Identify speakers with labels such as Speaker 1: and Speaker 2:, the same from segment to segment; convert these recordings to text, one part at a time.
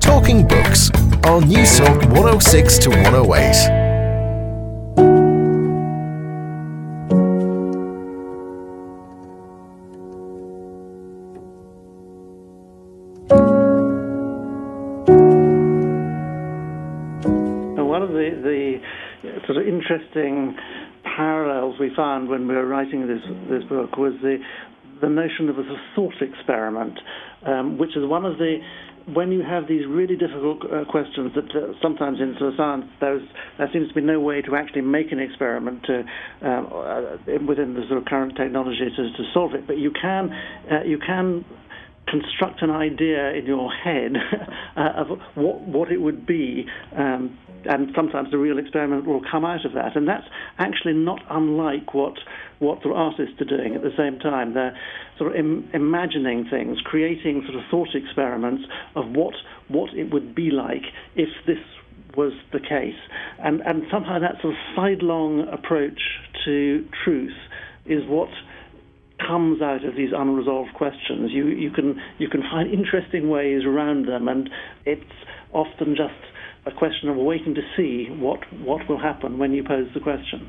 Speaker 1: Talking Books on Newstalk 106 to 108.
Speaker 2: interesting parallels we found when we were writing this this book was the the notion of a thought experiment, um, which is one of the when you have these really difficult uh, questions that uh, sometimes in science there seems to be no way to actually make an experiment to, um, uh, within the sort of current technology to, to solve it, but you can uh, you can construct an idea in your head uh, of what what it would be um, and sometimes the real experiment will come out of that. And that's actually not unlike what what the artists are doing at the same time. They're sort of Im- imagining things, creating sort of thought experiments of what what it would be like if this was the case. And and somehow that sort of sidelong approach to truth is what comes out of these unresolved questions. You you can you can find interesting ways around them, and it's often just a question of waiting to see what, what will happen when you pose the question.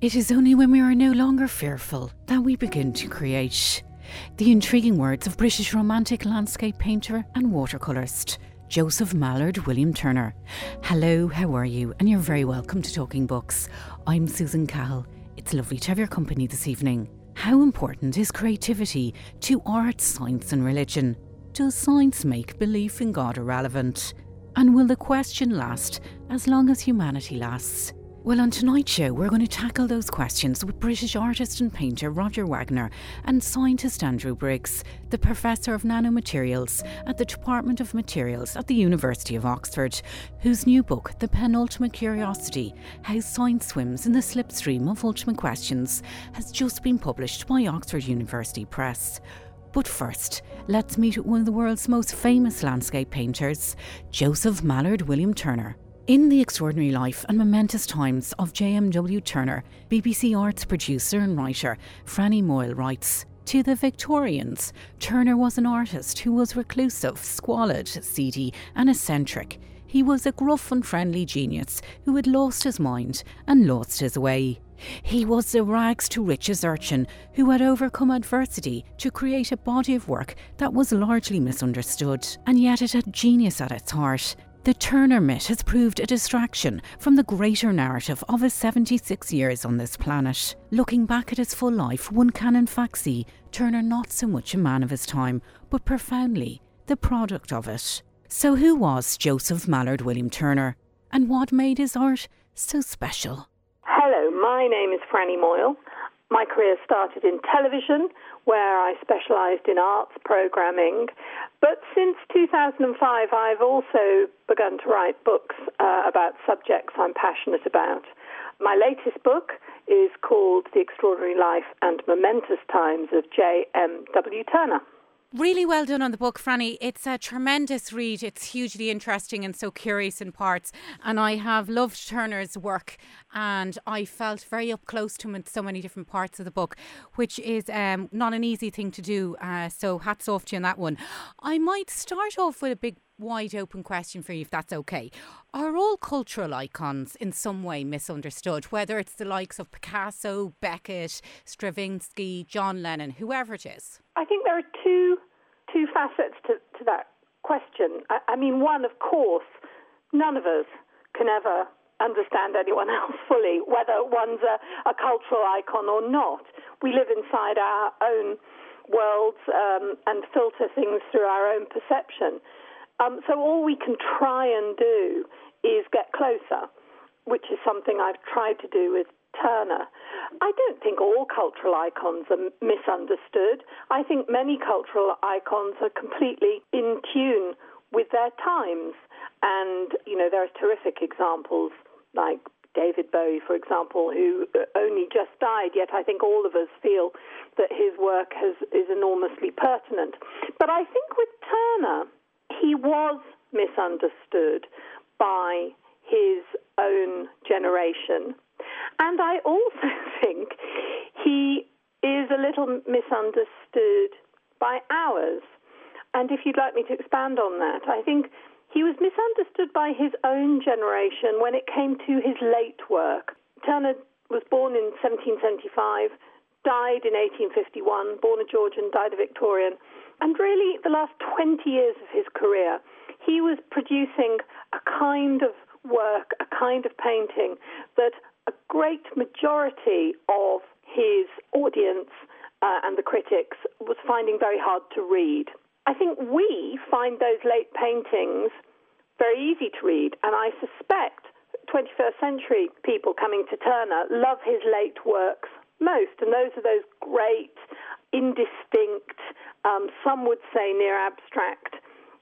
Speaker 3: It is only when we are no longer fearful that we begin to create. The intriguing words of British romantic landscape painter and watercolourist Joseph Mallard William Turner. Hello, how are you? And you're very welcome to Talking Books. I'm Susan Cahill. It's lovely to have your company this evening. How important is creativity to art, science, and religion? Does science make belief in God irrelevant? And will the question last as long as humanity lasts? Well, on tonight's show, we're going to tackle those questions with British artist and painter Roger Wagner and scientist Andrew Briggs, the Professor of Nanomaterials at the Department of Materials at the University of Oxford, whose new book, The Penultimate Curiosity How Science Swims in the Slipstream of Ultimate Questions, has just been published by Oxford University Press. But first, let's meet one of the world's most famous landscape painters, Joseph Mallard William Turner. In the extraordinary life and momentous times of J.M.W. Turner, BBC Arts producer and writer Franny Moyle writes To the Victorians, Turner was an artist who was reclusive, squalid, seedy, and eccentric. He was a gruff and friendly genius who had lost his mind and lost his way. He was a rags to riches urchin who had overcome adversity to create a body of work that was largely misunderstood, and yet it had genius at its heart. The Turner myth has proved a distraction from the greater narrative of his 76 years on this planet. Looking back at his full life, one can in fact see Turner not so much a man of his time, but profoundly the product of it. So, who was Joseph Mallard William Turner, and what made his art so special?
Speaker 4: My name is Franny Moyle. My career started in television, where I specialised in arts programming. But since 2005, I've also begun to write books uh, about subjects I'm passionate about. My latest book is called The Extraordinary Life and Momentous Times of J.M.W. Turner.
Speaker 3: Really well done on the book, Franny. It's a tremendous read. It's hugely interesting and so curious in parts. And I have loved Turner's work and I felt very up close to him in so many different parts of the book, which is um, not an easy thing to do. Uh, so hats off to you on that one. I might start off with a big wide open question for you, if that's okay. Are all cultural icons in some way misunderstood, whether it's the likes of Picasso, Beckett, Stravinsky, John Lennon, whoever it is?
Speaker 4: I think there are two two facets to, to that question. I, I mean, one, of course, none of us can ever understand anyone else fully, whether one's a, a cultural icon or not. We live inside our own worlds um, and filter things through our own perception. Um, so all we can try and do is get closer, which is something I've tried to do with Turner. I don't think all cultural icons are misunderstood. I think many cultural icons are completely in tune with their times. And, you know, there are terrific examples like David Bowie, for example, who only just died, yet I think all of us feel that his work has, is enormously pertinent. But I think with Turner, he was misunderstood by his own generation. And I also think he is a little misunderstood by ours. And if you'd like me to expand on that, I think he was misunderstood by his own generation when it came to his late work. Turner was born in 1775, died in 1851, born a Georgian, died a Victorian. And really, the last 20 years of his career, he was producing a kind of work, a kind of painting that a great majority of his audience uh, and the critics was finding very hard to read. I think we find those late paintings very easy to read, and I suspect 21st century people coming to Turner love his late works most, and those are those great, indistinct, um, some would say near abstract,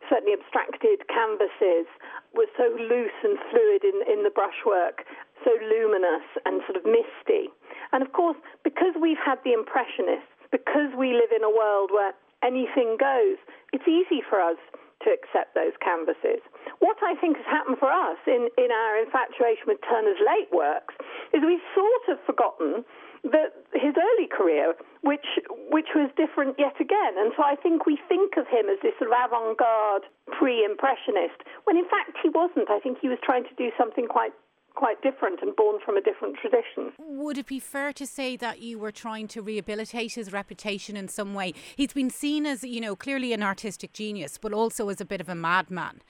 Speaker 4: certainly abstracted canvases, were so loose and fluid in, in the brushwork, so luminous and sort of misty. And of course, because we've had the Impressionists, because we live in a world where anything goes, it's easy for us to accept those canvases. What I think has happened for us in, in our infatuation with Turner's late works is we've sort of forgotten his early career, which which was different yet again. And so I think we think of him as this sort of avant-garde pre-impressionist, when in fact he wasn't. I think he was trying to do something quite quite different and born from a different tradition.
Speaker 3: Would it be fair to say that you were trying to rehabilitate his reputation in some way? He's been seen as, you know, clearly an artistic genius, but also as a bit of a madman.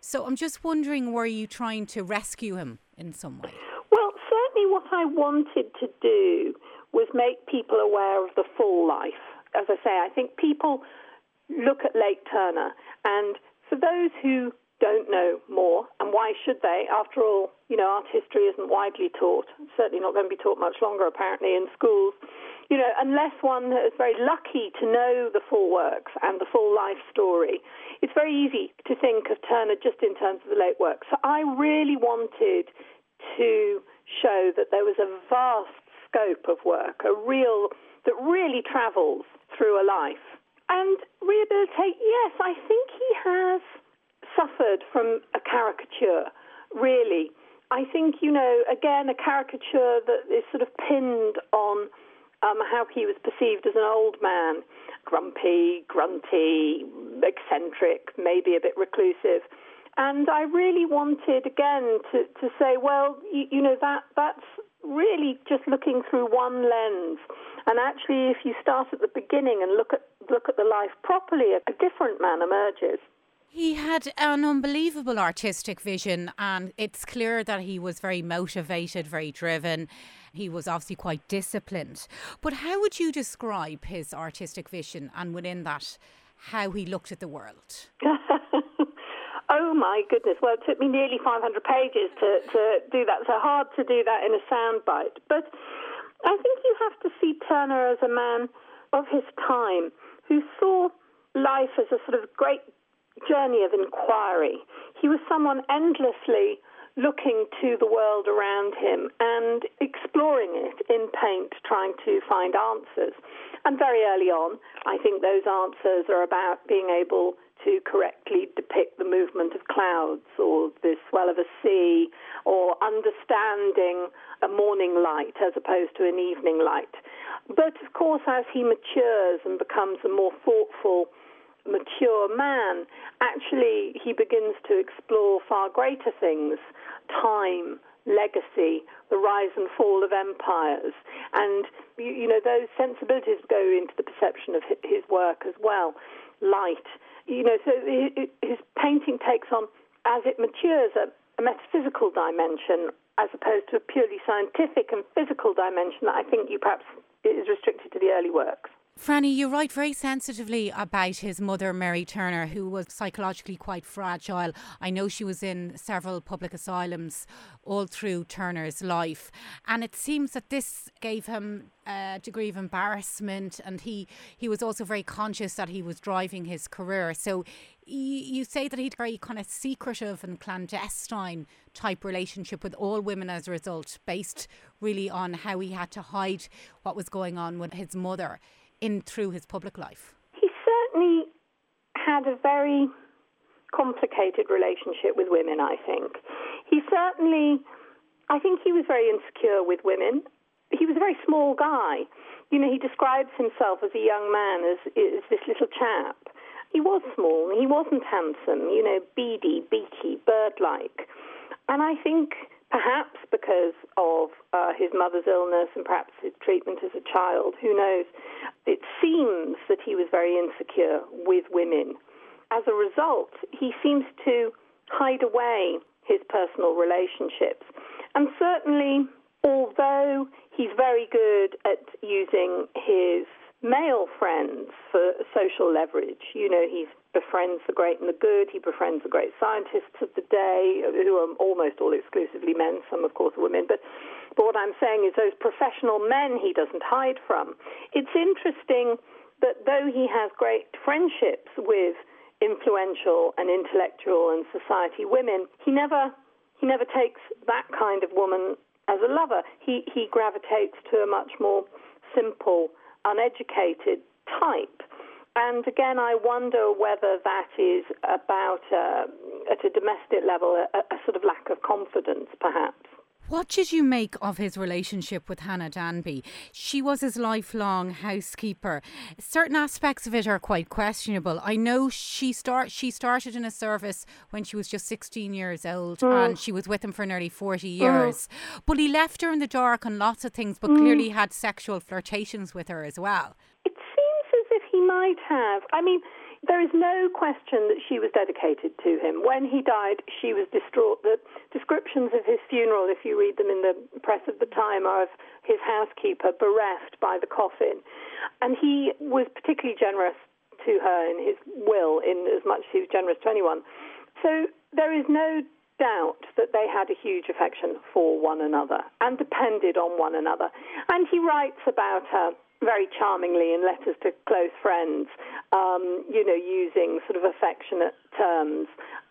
Speaker 3: So I'm just wondering, were you trying to rescue him in some way?
Speaker 4: Well, certainly what I wanted to do was make people aware of the full life. As I say, I think people look at Lake Turner, and for those who don't know more, and why should they? After all, you know, art history isn't widely taught. certainly not going to be taught much longer, apparently, in schools. You know, unless one is very lucky to know the full works and the full life story, it's very easy to think of Turner just in terms of the late works. So I really wanted to show that there was a vast scope of work, a real that really travels through a life. And rehabilitate, yes, I think he has suffered from a caricature, really. I think, you know, again, a caricature that is sort of pinned on um, how he was perceived as an old man grumpy, grunty, eccentric, maybe a bit reclusive. And I really wanted, again, to, to say, well, you, you know, that that's really just looking through one lens. And actually, if you start at the beginning and look at look at the life properly, a different man emerges.
Speaker 3: He had an unbelievable artistic vision, and it's clear that he was very motivated, very driven. He was obviously quite disciplined. But how would you describe his artistic vision, and within that, how he looked at the world?
Speaker 4: oh my goodness! Well, it took me nearly 500 pages to, to do that. So hard to do that in a soundbite. But I think you have to see Turner as a man of his time who saw life as a sort of great journey of inquiry. He was someone endlessly looking to the world around him and exploring it in paint, trying to find answers. And very early on, I think those answers are about being able to correctly depict the movement of clouds or the swell of a sea or understanding a morning light as opposed to an evening light. But of course, as he matures and becomes a more thoughtful mature man, actually he begins to explore far greater things time, legacy, the rise and fall of empires. And, you, know, those sensibilities go into the perception of his work as well. Light. You know, so his painting takes on, as it matures, a, a metaphysical dimension as opposed to a purely scientific and physical dimension that I think you perhaps is restricted to the early works.
Speaker 3: Franny, you write very sensitively about his mother, Mary Turner, who was psychologically quite fragile. I know she was in several public asylums all through Turner's life. And it seems that this gave him a degree of embarrassment, and he, he was also very conscious that he was driving his career. So you say that he had a very kind of secretive and clandestine type relationship with all women as a result, based really on how he had to hide what was going on with his mother in through his public life?
Speaker 4: He certainly had a very complicated relationship with women, I think. He certainly, I think he was very insecure with women. He was a very small guy. You know, he describes himself as a young man, as, as this little chap. he was small. He wasn't handsome, you know, beady, beaky, bird-like. And I think perhaps because of uh, his mother's illness and perhaps his treatment as a child, who knows, it seems that he was very insecure with women. As a result, he seems to hide away his personal relationships. And certainly, although he's very good at using his male friends for social leverage, you know, he befriends the great and the good, he befriends the great scientists of the day, who are almost all exclusively men, some, of course, women. But, but what I'm saying is, those professional men he doesn't hide from. It's interesting that though he has great friendships with influential and intellectual and society women, he never he never takes that kind of woman as a lover. He he gravitates to a much more simple, uneducated type. And again, I wonder whether that is about, uh, at a domestic level, a, a sort of lack of confidence, perhaps.
Speaker 3: What did you make of his relationship with Hannah Danby? She was his lifelong housekeeper. Certain aspects of it are quite questionable. I know she start she started in a service when she was just 16 years old mm. and she was with him for nearly 40 years. Mm. But he left her in the dark on lots of things but mm. clearly had sexual flirtations with her as well.
Speaker 4: It seems as if he might have. I mean, there is no question that she was dedicated to him. When he died, she was distraught. The descriptions of his funeral, if you read them in the press of the time, are of his housekeeper bereft by the coffin. And he was particularly generous to her in his will, in as much as he was generous to anyone. So there is no doubt that they had a huge affection for one another and depended on one another. And he writes about her very charmingly in letters to close friends, um, you know, using sort of affectionate terms.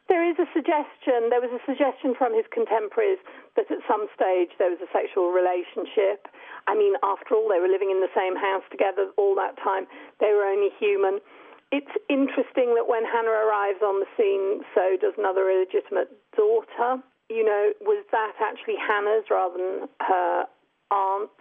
Speaker 4: There is a suggestion, there was a suggestion from his contemporaries that at some stage there was a sexual relationship. I mean, after all, they were living in the same house together all that time. They were only human. It's interesting that when Hannah arrives on the scene, so does another illegitimate daughter. You know, was that actually Hannah's rather than her aunt's?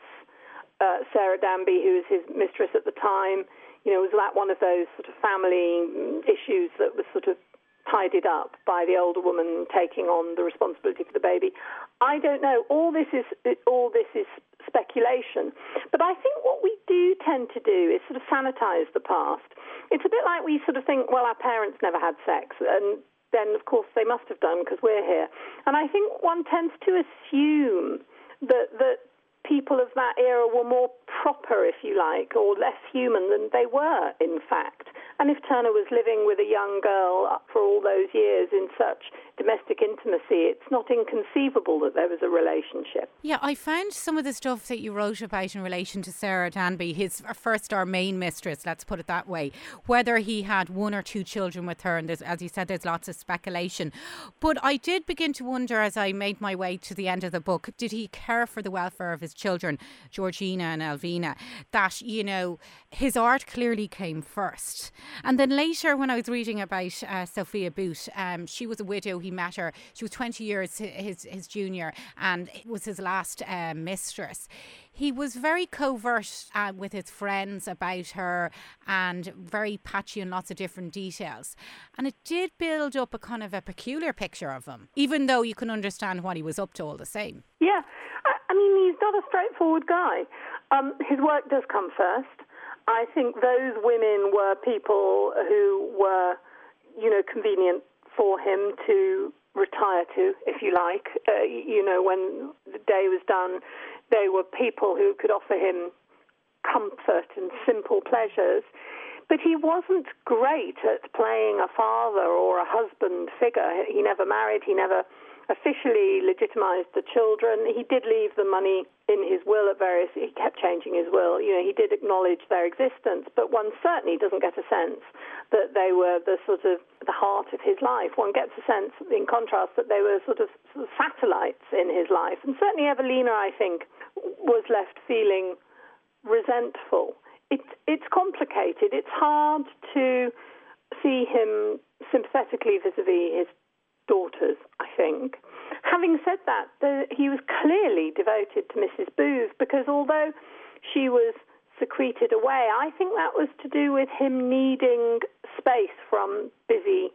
Speaker 4: Uh, Sarah Danby, who was his mistress at the time, you know, was that one of those sort of family issues that was sort of tidied up by the older woman taking on the responsibility for the baby? I don't know. All this is all this is speculation. But I think what we do tend to do is sort of sanitize the past. It's a bit like we sort of think, well, our parents never had sex, and then of course they must have done because we're here. And I think one tends to assume that that people of that era were more proper, if you like, or less human than they were, in fact. And if Turner was living with a young girl for all those years in such domestic intimacy, it's not inconceivable that there was a relationship.
Speaker 3: Yeah, I found some of the stuff that you wrote about in relation to Sarah Danby, his first or main mistress, let's put it that way, whether he had one or two children with her. And as you said, there's lots of speculation. But I did begin to wonder as I made my way to the end of the book did he care for the welfare of his children, Georgina and Alvina, That, you know, his art clearly came first. And then later, when I was reading about uh, Sophia Booth, um, she was a widow. He met her. She was 20 years his, his junior and it was his last uh, mistress. He was very covert uh, with his friends about her and very patchy in lots of different details. And it did build up a kind of a peculiar picture of him, even though you can understand what he was up to all the same.
Speaker 4: Yeah. I, mean, he's not a straightforward guy. Um, his work does come first. I think those women were people who were, you know, convenient for him to retire to, if you like. Uh, you know, when the day was done, they were people who could offer him comfort and simple pleasures. But he wasn't great at playing a father or a husband figure. He never married, he never officially legitimized the children. He did leave the money in his will at various. He kept changing his will. You know, he did acknowledge their existence, but one certainly doesn't get a sense that they were the sort of the heart of his life. One gets a sense, in contrast, that they were sort of, sort of satellites in his life. And certainly, Evelina, I think, was left feeling resentful. It, it's complicated. It's hard to see him sympathetically vis-a-vis his daughters, I think. Having said that, the, he was clearly devoted to Mrs. Booth because although she was secreted away, I think that was to do with him needing space from busy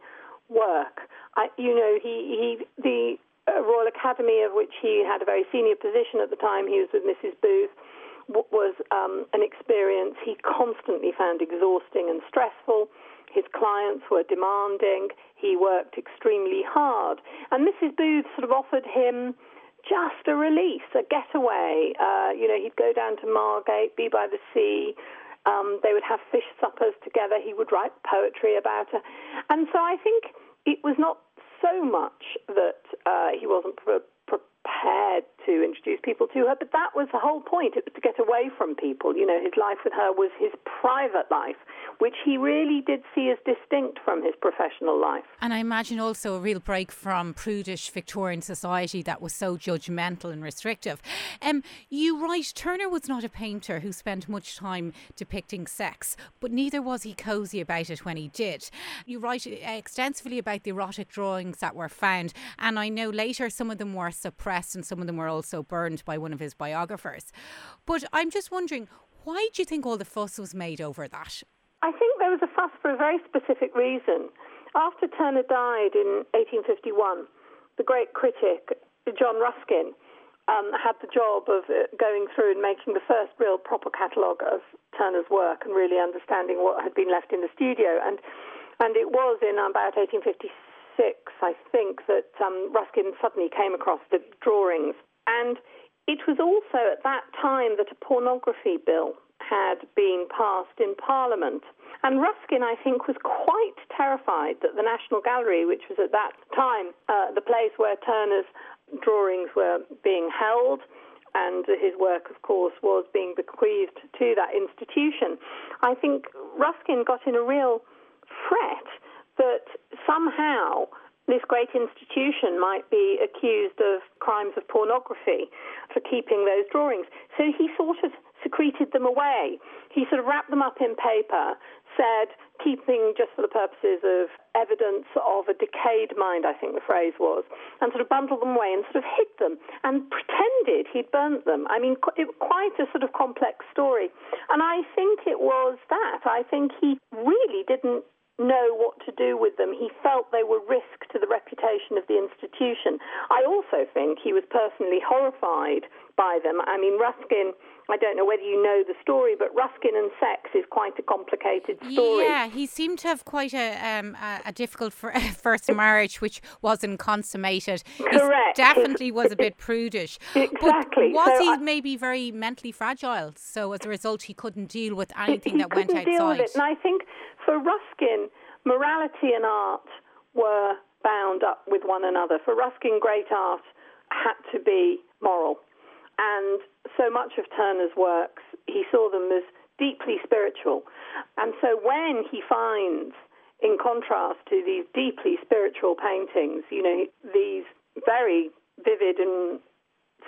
Speaker 4: work. I, you know, he, he the uh, Royal Academy, of which he had a very senior position at the time, he was with Mrs. Booth, was um, an experience he constantly found exhausting and stressful. His clients were demanding. He worked extremely hard. And Mrs. Booth sort of offered him just a release, a getaway. Uh, you know, he'd go down to Margate, be by the sea. Um, they would have fish suppers together. He would write poetry about her. And so I think it was not so much that uh, he wasn't pre- prepared to introduce people to her, but that was the whole point. It was to get away from people. You know, his life with her was his private life, which he really did see as distinct from his professional life.
Speaker 3: And I imagine also a real break from prudish Victorian society that was so judgmental and restrictive. Um, you write Turner was not a painter who spent much time depicting sex, but neither was he cosy about it when he did. You write extensively about the erotic drawings that were found, and I know later some of them were suppressed and some of them were also burned by one of his biographers. But I'm just wondering, why do you think all the fuss was made over that?
Speaker 4: I think there was a fuss for a very specific reason. After Turner died in 1851, the great critic John Ruskin um, had the job of uh, going through and making the first real proper catalogue of Turner's work and really understanding what had been left in the studio. And and it was in about 1856 I think, that um, Ruskin suddenly came across the drawings. And it was also at that time that a pornography bill had been passed in Parliament. And Ruskin, I think, was quite terrified that the National Gallery, which was at that time uh, the place where Turner's drawings were being held, and his work, of course, was being bequeathed to that institution. I think Ruskin got in a real fret that somehow this great institution might be accused of crimes of pornography for keeping those drawings. So he sort of secreted them away. He sort of wrapped them up in paper, said, keeping just for the purposes of evidence of a decayed mind, I think the phrase was, and sort of bundled them away and sort of hid them and pretended he'd burnt them. I mean, it, quite a sort of complex story. And I think it was that. I think he really didn't know what to do with them. He felt they were risk to the reputation of the institution. I also think he was personally horrified by them. I mean, Ruskin, I don't know whether you know the story, but Ruskin and sex is quite a complicated story.
Speaker 3: Yeah, he seemed to have quite a, um, a, difficult first marriage, which wasn't consummated.
Speaker 4: Correct.
Speaker 3: He definitely was a bit prudish.
Speaker 4: exactly.
Speaker 3: But was
Speaker 4: so
Speaker 3: he
Speaker 4: I,
Speaker 3: maybe very mentally fragile? So as a result, he couldn't deal with anything that went outside.
Speaker 4: Deal with it. And I think for Ruskin, morality and art were bound up with one another. For Ruskin, great art had to be moral. And so much of Turner's works, he saw them as deeply spiritual. And so when he finds, in contrast to these deeply spiritual paintings, you know, these very vivid and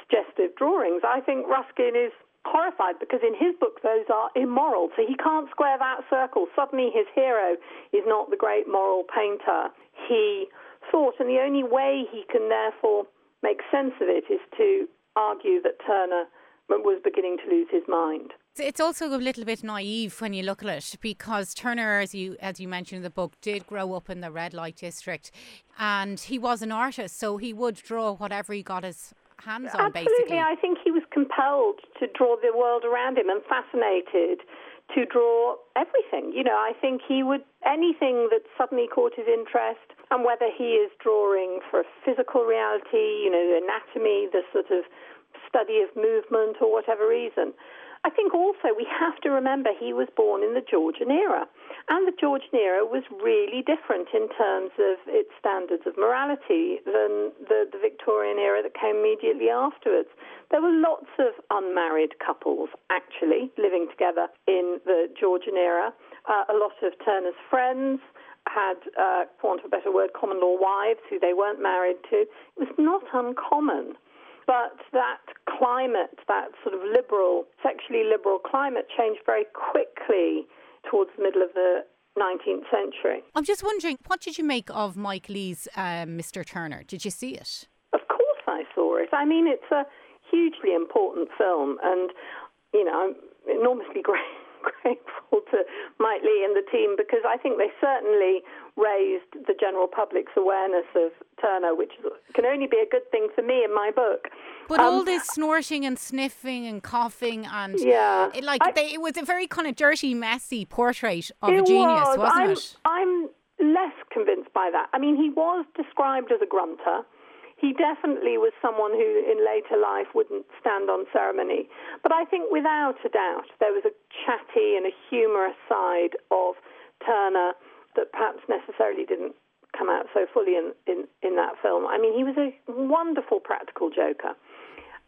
Speaker 4: suggestive drawings, I think Ruskin is horrified because in his book those are immoral. So he can't square that circle. Suddenly his hero is not the great moral painter he thought, and the only way he can therefore make sense of it is to argue that Turner was beginning to lose his mind.
Speaker 3: It's also a little bit naive when you look at it because Turner, as you as you mentioned in the book, did grow up in the red light district, and he was an artist, so he would draw whatever he got his hands on.
Speaker 4: Absolutely,
Speaker 3: basically,
Speaker 4: I think he was compelled to draw the world around him and fascinated to draw everything. You know, I think he would anything that suddenly caught his interest, and whether he is drawing for a physical reality, you know, anatomy, the sort of study of movement, or whatever reason. I think also we have to remember he was born in the Georgian era. And the Georgian era was really different in terms of its standards of morality than the, the Victorian era that came immediately afterwards. There were lots of unmarried couples actually living together in the Georgian era. Uh, a lot of Turner's friends had, uh, for want of a better word, common law wives who they weren't married to. It was not uncommon but that climate, that sort of liberal, sexually liberal climate, changed very quickly towards the middle of the 19th century.
Speaker 3: I'm just wondering, what did you make of Mike Leigh's um, Mr. Turner? Did you see it?
Speaker 4: Of course, I saw it. I mean, it's a hugely important film, and you know, I'm enormously grateful to Mike Leigh and the team because I think they certainly raised the general public's awareness of Turner, which can only be a good thing for me in my book.
Speaker 3: But um, all this snorting and sniffing and coughing and
Speaker 4: yeah,
Speaker 3: it, like I, they, it was a very kind of dirty, messy portrait of a genius,
Speaker 4: was.
Speaker 3: wasn't
Speaker 4: I'm,
Speaker 3: it?
Speaker 4: I'm less convinced by that. I mean, he was described as a grunter. He definitely was someone who, in later life, wouldn't stand on ceremony. But I think, without a doubt, there was a chatty and a humorous side of Turner that perhaps necessarily didn't come out so fully in, in, in that film. I mean, he was a wonderful practical joker.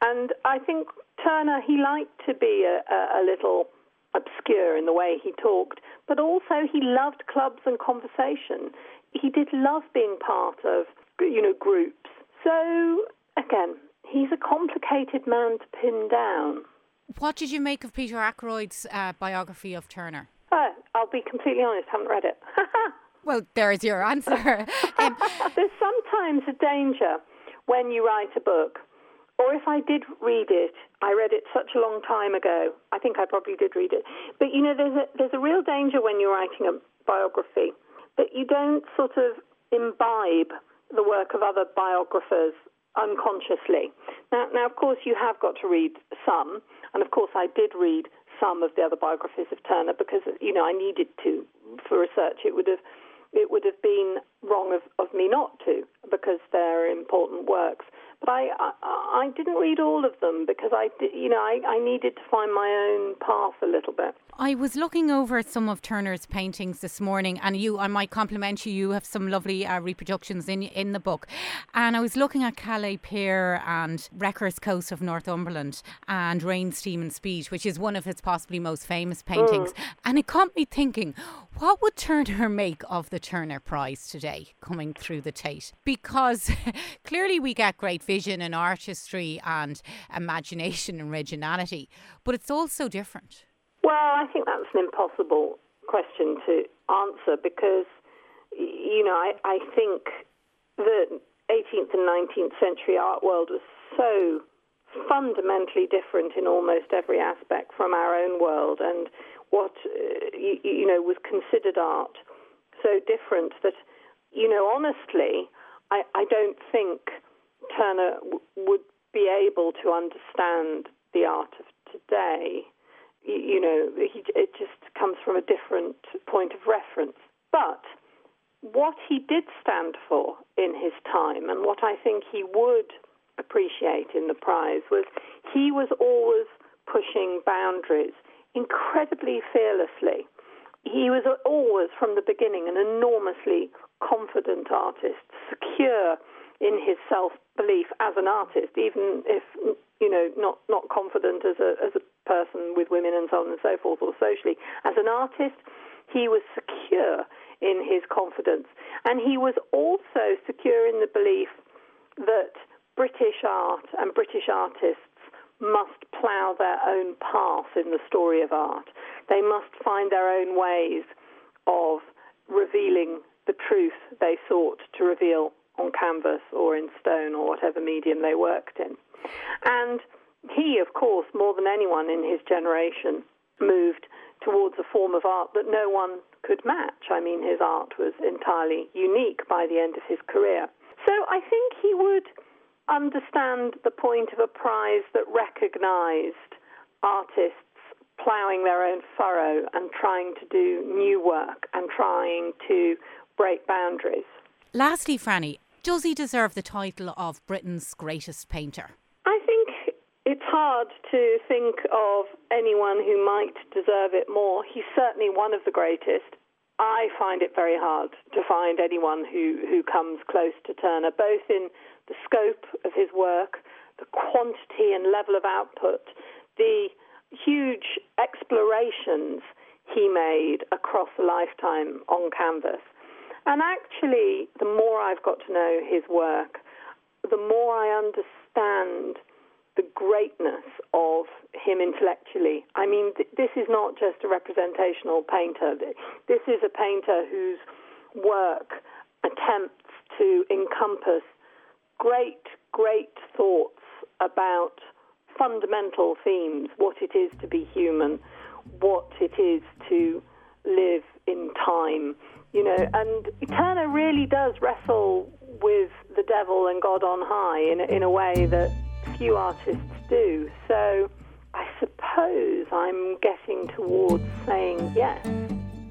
Speaker 4: And I think Turner, he liked to be a, a, a little obscure in the way he talked, but also he loved clubs and conversation. He did love being part of, you know, groups. So again, he's a complicated man to pin down.
Speaker 3: What did you make of Peter Ackroyd's uh, biography of Turner?
Speaker 4: Uh, I'll be completely honest, haven't read it.
Speaker 3: well, there's your answer.
Speaker 4: um, There's sometimes a danger when you write a book or if I did read it, I read it such a long time ago. I think I probably did read it. But you know, there's a there's a real danger when you're writing a biography that you don't sort of imbibe the work of other biographers unconsciously. Now, now, of course, you have got to read some, and of course, I did read some of the other biographies of Turner because you know I needed to for research. It would have it would have been wrong of, of me not to because they're important works. But I, I, I didn't read all of them because I, you know, I, I needed to find my own path a little bit.
Speaker 3: I was looking over some of Turner's paintings this morning, and you, I might compliment you. You have some lovely uh, reproductions in in the book, and I was looking at Calais Pier and Wreckers Coast of Northumberland and Rain, Steam and Speed, which is one of his possibly most famous paintings, mm. and it got me thinking, what would Turner make of the Turner Prize today coming through the Tate? Because clearly we get great vision and artistry and imagination and originality, but it's all so different.
Speaker 4: Well, I think that's an impossible question to answer because, you know, I, I think the 18th and 19th century art world was so fundamentally different in almost every aspect from our own world, and what uh, you, you, know was considered art so different that, you know, honestly, I, I don't think Turner w- would be able to understand the art of today. You, know, he, it just comes from a different point of reference. But what he did stand for in his time, and what I think he would appreciate in the prize, was he was always pushing boundaries incredibly fearlessly. He was always, from the beginning, an enormously confident artist, secure in his self belief as an artist, even if you know not not confident as a as a person with women and so on and so forth, or socially. As an artist, he was secure in his confidence, and he was also secure in the belief that British art and British artists must plough their own path in the story of art. They must find their own ways of revealing the truth they sought to reveal on canvas or in stone or whatever medium they worked in. And he, of course, more than anyone in his generation, moved towards a form of art that no one could match. I mean, his art was entirely unique by the end of his career. So I think he would understand the point of a prize that recognized artists ploughing their own furrow and trying to do new work and trying to break boundaries.
Speaker 3: Lastly, Franny, does he deserve the title of Britain's greatest painter?
Speaker 4: It's hard to think of anyone who might deserve it more. He's certainly one of the greatest. I find it very hard to find anyone who, who comes close to Turner, both in the scope of his work, the quantity and level of output, the huge explorations he made across a lifetime on canvas. And actually, the more I've got to know his work, the more I understand the greatness of him intellectually. I mean, th- this is not just a representational painter. This is a painter whose work attempts to encompass great, great thoughts about fundamental themes what it is to be human, what it is to live in time. You know, and Turner really does wrestle with the devil and God on high in, in a way that few artists do. So I suppose I'm getting towards saying yes.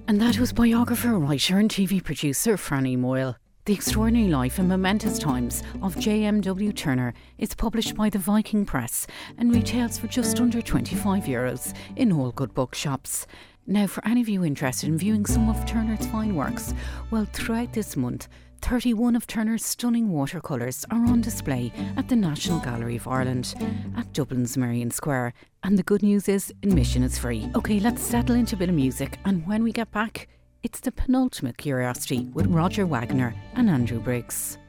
Speaker 3: And that was biographer, writer, and TV producer Franny Moyle. The Extraordinary Life and Momentous Times of J.M.W. Turner is published by the Viking Press and retails for just under 25 euros in all good bookshops. Now, for any of you interested in viewing some of Turner's fine works, well, throughout this month, 31 of Turner's stunning watercolours are on display at the National Gallery of Ireland at Dublin's Merrion Square. And the good news is, admission is free. Okay, let's settle into a bit of music, and when we get back, it's the penultimate curiosity with Roger Wagner and Andrew Briggs.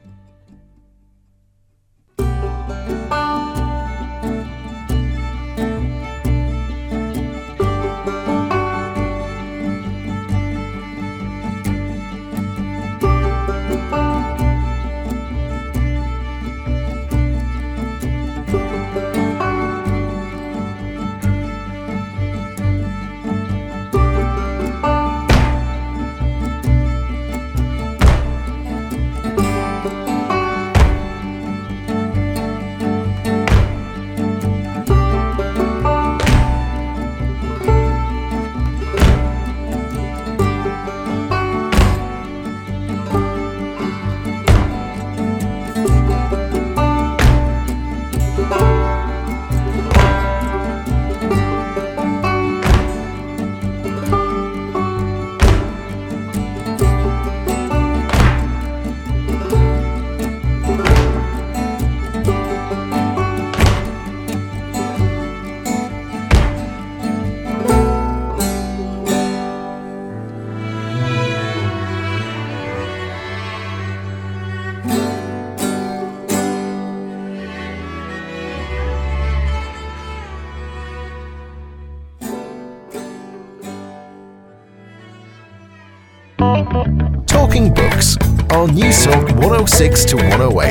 Speaker 1: On Newstalk 106 to 108.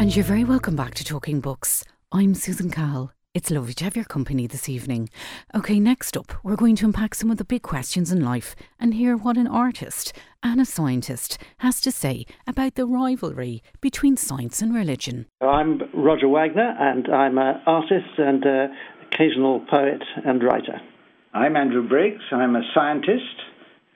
Speaker 3: And you're very welcome back to Talking Books. I'm Susan Cahill. It's lovely to have your company this evening. Okay, next up, we're going to unpack some of the big questions in life and hear what an artist and a scientist has to say about the rivalry between science and religion.
Speaker 2: I'm Roger Wagner, and I'm an artist and uh, occasional poet and writer.
Speaker 5: I'm Andrew Briggs. I'm a scientist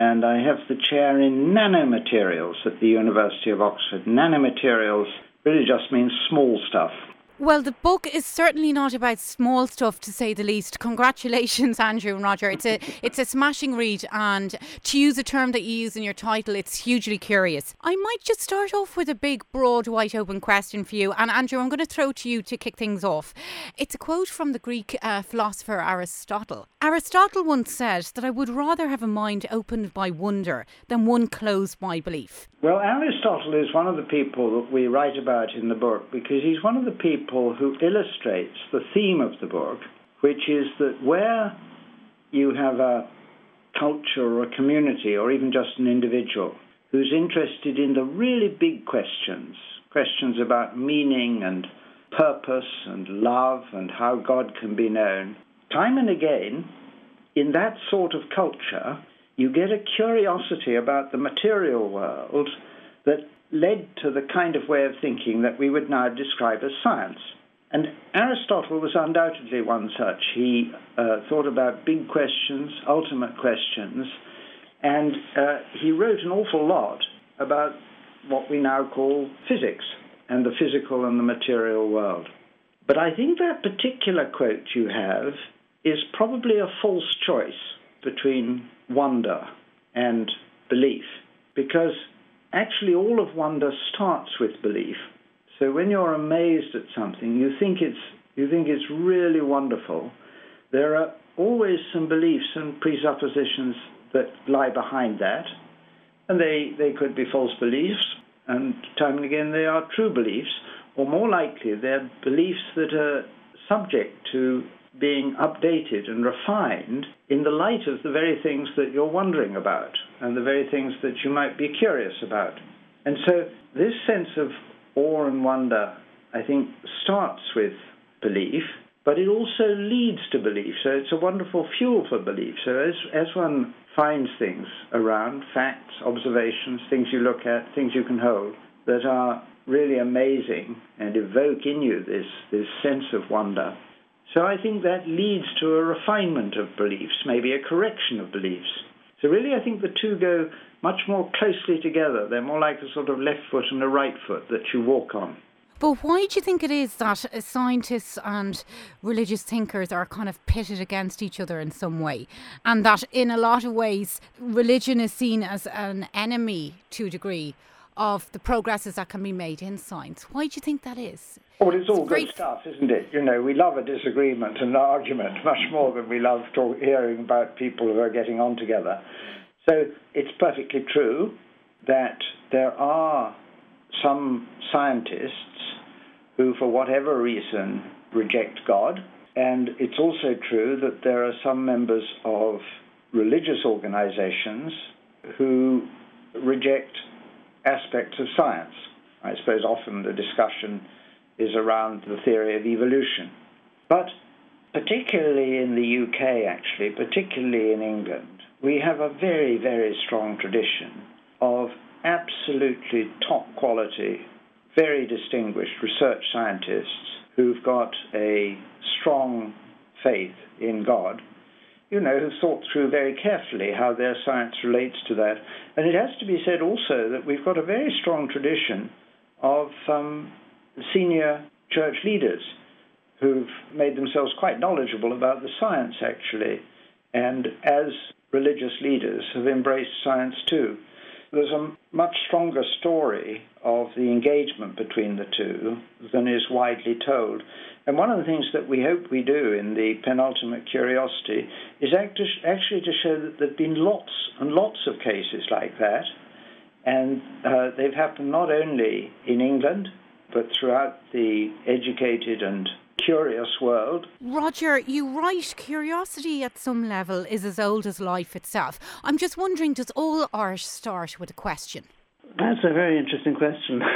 Speaker 5: and I have the chair in nanomaterials at the University of Oxford. Nanomaterials really just means small stuff.
Speaker 3: Well, the book is certainly not about small stuff, to say the least. Congratulations, Andrew and Roger. It's a it's a smashing read, and to use a term that you use in your title, it's hugely curious. I might just start off with a big, broad, wide open question for you, and Andrew, I'm going to throw to you to kick things off. It's a quote from the Greek uh, philosopher Aristotle. Aristotle once said that I would rather have a mind opened by wonder than one closed by belief.
Speaker 5: Well, Aristotle is one of the people that we write about in the book because he's one of the people who illustrates the theme of the book, which is that where you have a culture or a community or even just an individual who's interested in the really big questions, questions about meaning and purpose and love and how God can be known, time and again, in that sort of culture, you get a curiosity about the material world that led to the kind of way of thinking that we would now describe as science. And Aristotle was undoubtedly one such. He uh, thought about big questions, ultimate questions, and uh, he wrote an awful lot about what we now call physics and the physical and the material world. But I think that particular quote you have is probably a false choice between wonder and belief because actually all of wonder starts with belief. So when you're amazed at something, you think it's you think it's really wonderful. There are always some beliefs and presuppositions that lie behind that, and they they could be false beliefs, and time and again they are true beliefs, or more likely they're beliefs that are subject to being updated and refined in the light of the very things that you're wondering about and the very things that you might be curious about. And so this sense of awe and wonder, I think, starts with belief, but it also leads to belief. So it's a wonderful fuel for belief. So as, as one finds things around, facts, observations, things you look at, things you can hold, that are really amazing and evoke in you this, this sense of wonder. So I think that leads to a refinement of beliefs, maybe a correction of beliefs. So really I think the two go much more closely together. They're more like a sort of left foot and a right foot that you walk on.
Speaker 3: But why do you think it is that scientists and religious thinkers are kind of pitted against each other in some way? And that in a lot of ways, religion is seen as an enemy to a degree of the progresses that can be made in science. Why do you think that is?
Speaker 5: Well, it's all good stuff, isn't it? You know, we love a disagreement and an argument much more than we love talk, hearing about people who are getting on together. So it's perfectly true that there are some scientists who, for whatever reason, reject God. And it's also true that there are some members of religious organizations who reject aspects of science. I suppose often the discussion is around the theory of evolution. But particularly in the UK, actually, particularly in England, we have a very, very strong tradition of absolutely top quality very distinguished research scientists who've got a strong faith in God, you know, who've thought through very carefully how their science relates to that. And it has to be said also that we've got a very strong tradition of um, senior church leaders who've made themselves quite knowledgeable about the science, actually, and as religious leaders have embraced science too there's a much stronger story of the engagement between the two than is widely told. And one of the things that we hope we do in the penultimate curiosity is actually to show that there have been lots and lots of cases like that. And uh, they've happened not only in England, but throughout the educated and curious world.
Speaker 3: Roger, you write curiosity at some level is as old as life itself. I'm just wondering, does all art start with a question?
Speaker 2: That's a very interesting question.